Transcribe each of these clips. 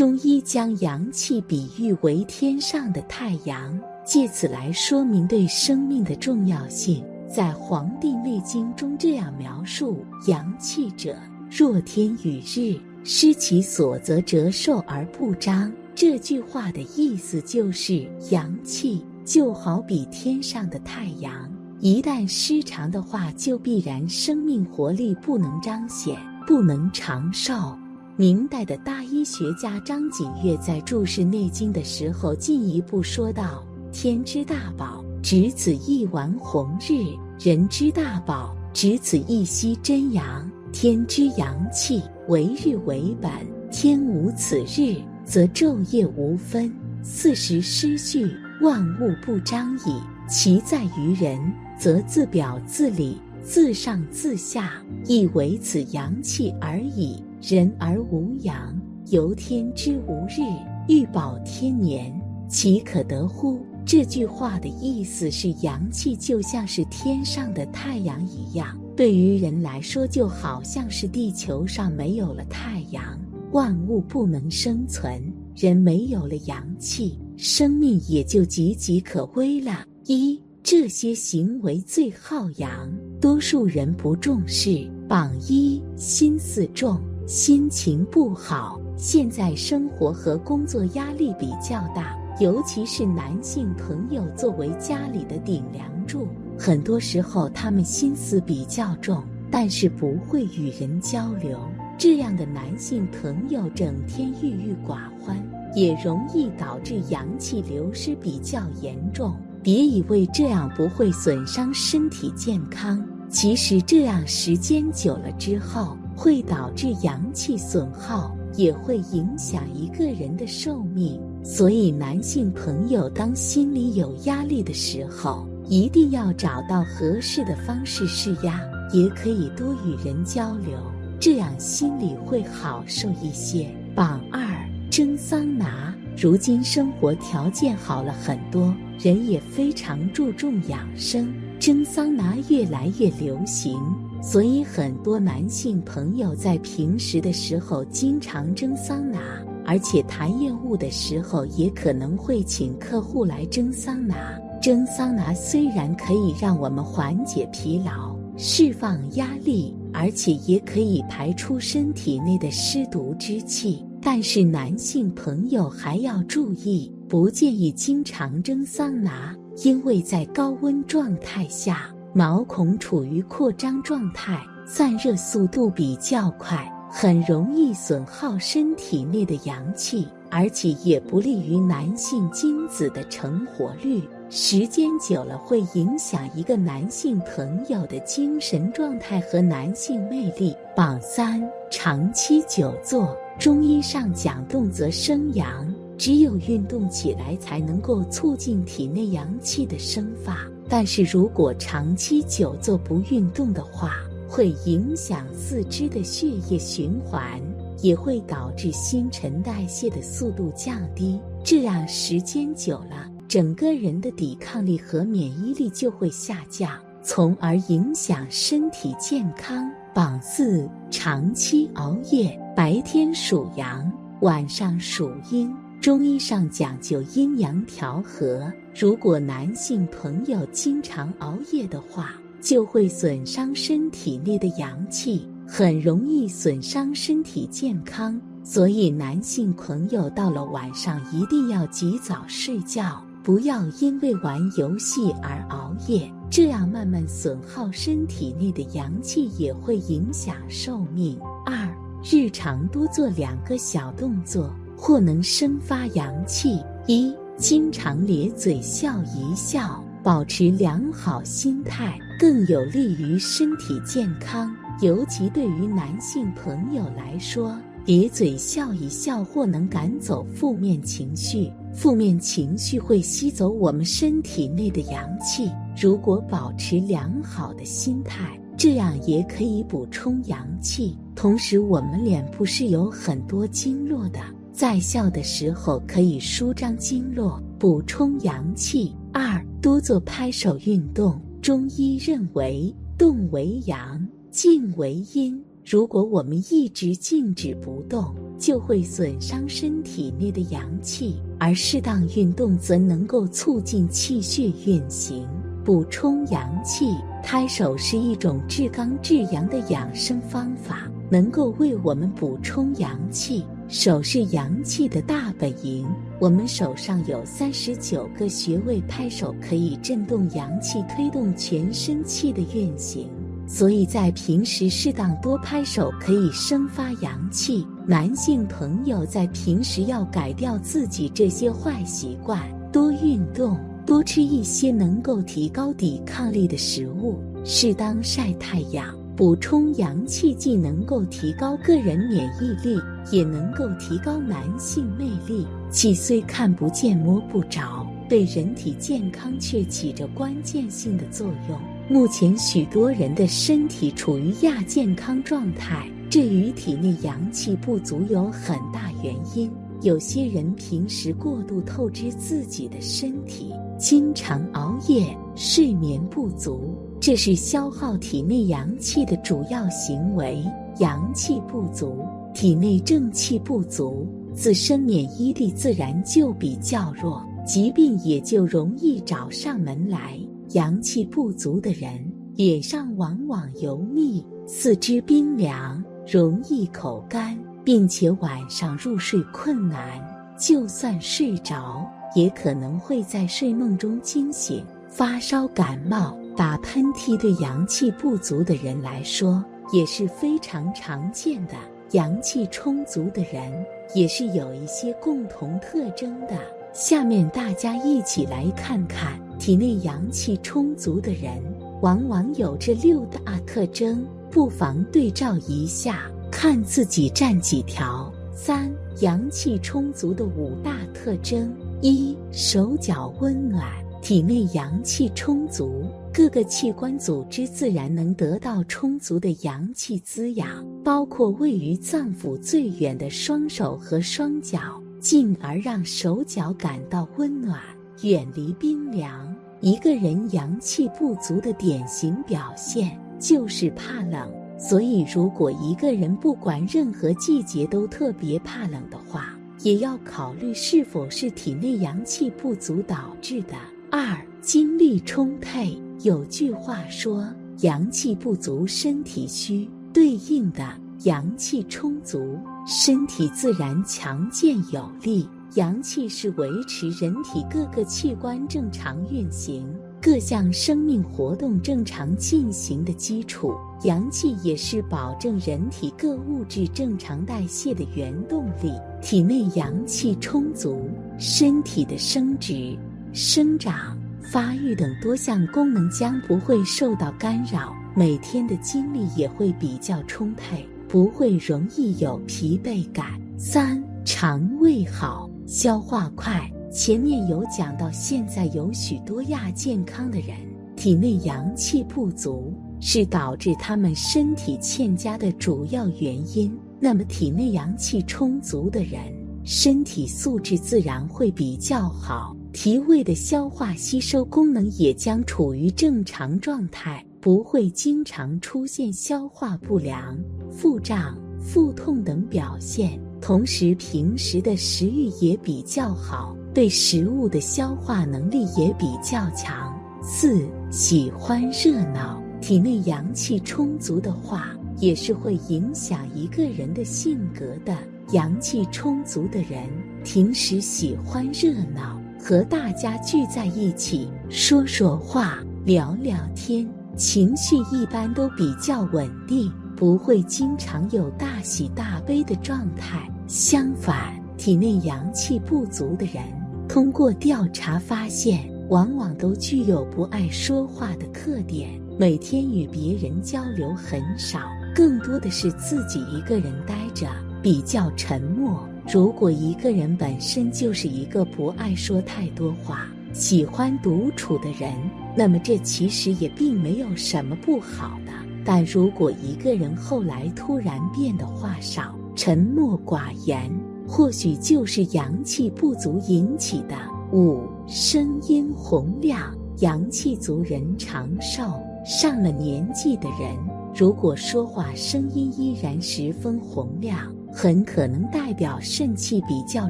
中医将阳气比喻为天上的太阳，借此来说明对生命的重要性。在《黄帝内经》中这样描述：“阳气者，若天与日，失其所则，折寿而不彰。”这句话的意思就是，阳气就好比天上的太阳，一旦失常的话，就必然生命活力不能彰显，不能长寿。明代的大医学家张景岳在注释《内经》的时候，进一步说道：“天之大宝，只此一丸红日；人之大宝，只此一息真阳。天之阳气，为日为本。天无此日，则昼夜无分，四时失序，万物不彰矣。其在于人，则自表自里，自上自下，亦为此阳气而已。”人而无阳，由天之无日，欲保天年，岂可得乎？这句话的意思是，阳气就像是天上的太阳一样，对于人来说，就好像是地球上没有了太阳，万物不能生存，人没有了阳气，生命也就岌岌可危了。一这些行为最耗阳，多数人不重视。榜一心思重。心情不好，现在生活和工作压力比较大，尤其是男性朋友作为家里的顶梁柱，很多时候他们心思比较重，但是不会与人交流。这样的男性朋友整天郁郁寡欢，也容易导致阳气流失比较严重。别以为这样不会损伤身体健康，其实这样时间久了之后。会导致阳气损耗，也会影响一个人的寿命。所以，男性朋友当心里有压力的时候，一定要找到合适的方式释压，也可以多与人交流，这样心里会好受一些。榜二：蒸桑拿。如今生活条件好了很多，人也非常注重养生，蒸桑拿越来越流行。所以，很多男性朋友在平时的时候经常蒸桑拿，而且谈业务的时候也可能会请客户来蒸桑拿。蒸桑拿虽然可以让我们缓解疲劳、释放压力，而且也可以排出身体内的湿毒之气，但是男性朋友还要注意，不建议经常蒸桑拿，因为在高温状态下。毛孔处于扩张状态，散热速度比较快，很容易损耗身体内的阳气，而且也不利于男性精子的成活率。时间久了，会影响一个男性朋友的精神状态和男性魅力。榜三：长期久坐。中医上讲，动则生阳，只有运动起来，才能够促进体内阳气的生发。但是如果长期久坐不运动的话，会影响四肢的血液循环，也会导致新陈代谢的速度降低。这样时间久了，整个人的抵抗力和免疫力就会下降，从而影响身体健康。榜四：长期熬夜，白天属阳，晚上属阴。中医上讲究阴阳调和，如果男性朋友经常熬夜的话，就会损伤身体内的阳气，很容易损伤身体健康。所以，男性朋友到了晚上一定要及早睡觉，不要因为玩游戏而熬夜，这样慢慢损耗身体内的阳气，也会影响寿命。二，日常多做两个小动作。或能生发阳气。一，经常咧嘴笑一笑，保持良好心态，更有利于身体健康。尤其对于男性朋友来说，咧嘴笑一笑，或能赶走负面情绪。负面情绪会吸走我们身体内的阳气。如果保持良好的心态，这样也可以补充阳气。同时，我们脸部是有很多经络的。在笑的时候可以舒张经络，补充阳气。二，多做拍手运动。中医认为，动为阳，静为阴。如果我们一直静止不动，就会损伤身体内的阳气，而适当运动则能够促进气血运行，补充阳气。拍手是一种至刚至阳的养生方法，能够为我们补充阳气。手是阳气的大本营，我们手上有三十九个穴位，拍手可以震动阳气，推动全身气的运行。所以在平时适当多拍手，可以生发阳气。男性朋友在平时要改掉自己这些坏习惯，多运动，多吃一些能够提高抵抗力的食物，适当晒太阳，补充阳气，既能够提高个人免疫力，也能够提高男性魅力。气虽看不见摸不着，对人体健康却起着关键性的作用。目前许多人的身体处于亚健康状态，这与体内阳气不足有很大原因。有些人平时过度透支自己的身体，经常熬夜、睡眠不足，这是消耗体内阳气的主要行为。阳气不足，体内正气不足，自身免疫力自然就比较弱，疾病也就容易找上门来。阳气不足的人，脸上往往油腻，四肢冰凉，容易口干，并且晚上入睡困难。就算睡着，也可能会在睡梦中惊醒。发烧、感冒、打喷嚏，对阳气不足的人来说也是非常常见的。阳气充足的人，也是有一些共同特征的。下面大家一起来看看。体内阳气充足的人，往往有这六大特征，不妨对照一下，看自己占几条。三、阳气充足的五大特征：一、手脚温暖，体内阳气充足，各个器官组织自然能得到充足的阳气滋养，包括位于脏腑最远的双手和双脚，进而让手脚感到温暖。远离冰凉，一个人阳气不足的典型表现就是怕冷。所以，如果一个人不管任何季节都特别怕冷的话，也要考虑是否是体内阳气不足导致的。二、精力充沛。有句话说：“阳气不足，身体虚。”对应的，阳气充足，身体自然强健有力。阳气是维持人体各个器官正常运行、各项生命活动正常进行的基础，阳气也是保证人体各物质正常代谢的原动力。体内阳气充足，身体的生殖、生长、发育等多项功能将不会受到干扰，每天的精力也会比较充沛，不会容易有疲惫感。三、肠胃好。消化快，前面有讲到，现在有许多亚健康的人，体内阳气不足，是导致他们身体欠佳的主要原因。那么，体内阳气充足的人，身体素质自然会比较好，脾胃的消化吸收功能也将处于正常状态，不会经常出现消化不良、腹胀、腹痛等表现。同时，平时的食欲也比较好，对食物的消化能力也比较强。四，喜欢热闹，体内阳气充足的话，也是会影响一个人的性格的。阳气充足的人，平时喜欢热闹，和大家聚在一起说说话、聊聊天，情绪一般都比较稳定。不会经常有大喜大悲的状态。相反，体内阳气不足的人，通过调查发现，往往都具有不爱说话的特点，每天与别人交流很少，更多的是自己一个人待着，比较沉默。如果一个人本身就是一个不爱说太多话、喜欢独处的人，那么这其实也并没有什么不好的。但如果一个人后来突然变得话少、沉默寡言，或许就是阳气不足引起的。五、声音洪亮，阳气足人长寿。上了年纪的人，如果说话声音依然十分洪亮，很可能代表肾气比较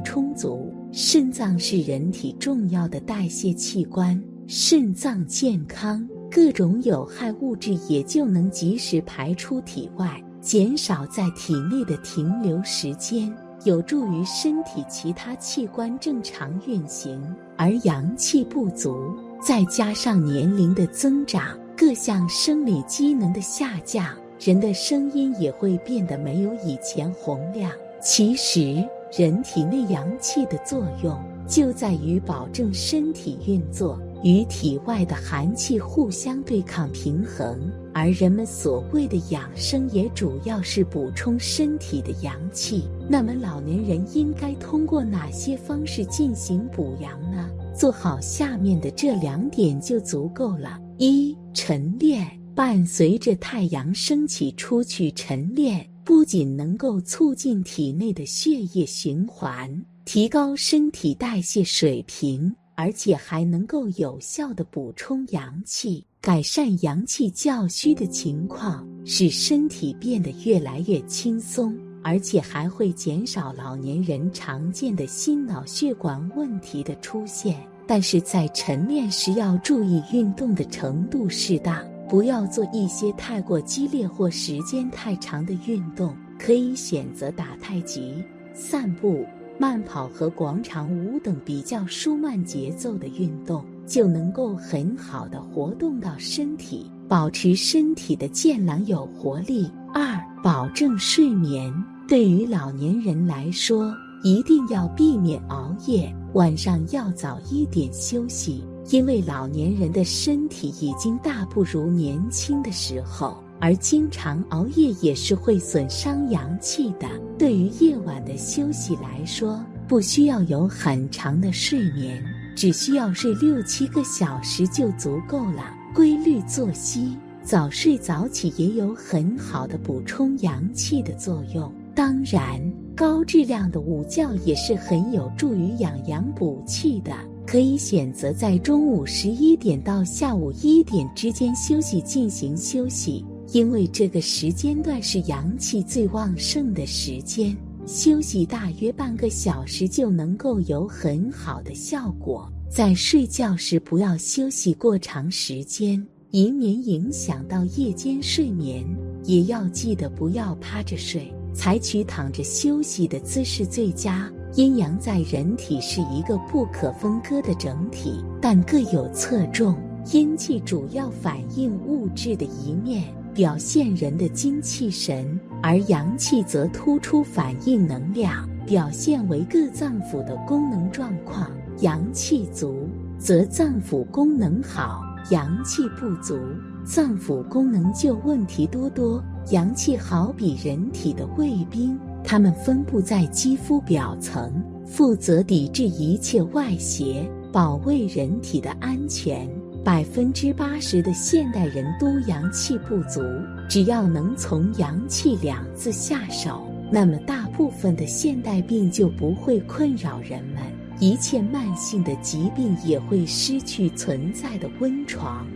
充足。肾脏是人体重要的代谢器官，肾脏健康，各种有害物质也就能及时排出体外，减少在体内的停留时间。有助于身体其他器官正常运行，而阳气不足，再加上年龄的增长，各项生理机能的下降，人的声音也会变得没有以前洪亮。其实，人体内阳气的作用就在于保证身体运作。与体外的寒气互相对抗平衡，而人们所谓的养生，也主要是补充身体的阳气。那么，老年人应该通过哪些方式进行补阳呢？做好下面的这两点就足够了：一、晨练，伴随着太阳升起出去晨练，不仅能够促进体内的血液循环，提高身体代谢水平。而且还能够有效的补充阳气，改善阳气较虚的情况，使身体变得越来越轻松，而且还会减少老年人常见的心脑血管问题的出现。但是在晨练时要注意运动的程度适当，不要做一些太过激烈或时间太长的运动，可以选择打太极、散步。慢跑和广场舞等比较舒慢节奏的运动，就能够很好的活动到身体，保持身体的健朗有活力。二、保证睡眠。对于老年人来说，一定要避免熬夜，晚上要早一点休息，因为老年人的身体已经大不如年轻的时候。而经常熬夜也是会损伤阳气的。对于夜晚的休息来说，不需要有很长的睡眠，只需要睡六七个小时就足够了。规律作息，早睡早起也有很好的补充阳气的作用。当然，高质量的午觉也是很有助于养阳补气的。可以选择在中午十一点到下午一点之间休息进行休息。因为这个时间段是阳气最旺盛的时间，休息大约半个小时就能够有很好的效果。在睡觉时不要休息过长时间，以免影响到夜间睡眠。也要记得不要趴着睡，采取躺着休息的姿势最佳。阴阳在人体是一个不可分割的整体，但各有侧重。阴气主要反映物质的一面。表现人的精气神，而阳气则突出反映能量，表现为各脏腑的功能状况。阳气足，则脏腑功能好；阳气不足，脏腑功能就问题多多。阳气好比人体的卫兵，它们分布在肌肤表层，负责抵制一切外邪，保卫人体的安全。百分之八十的现代人都阳气不足，只要能从“阳气”两字下手，那么大部分的现代病就不会困扰人们，一切慢性的疾病也会失去存在的温床。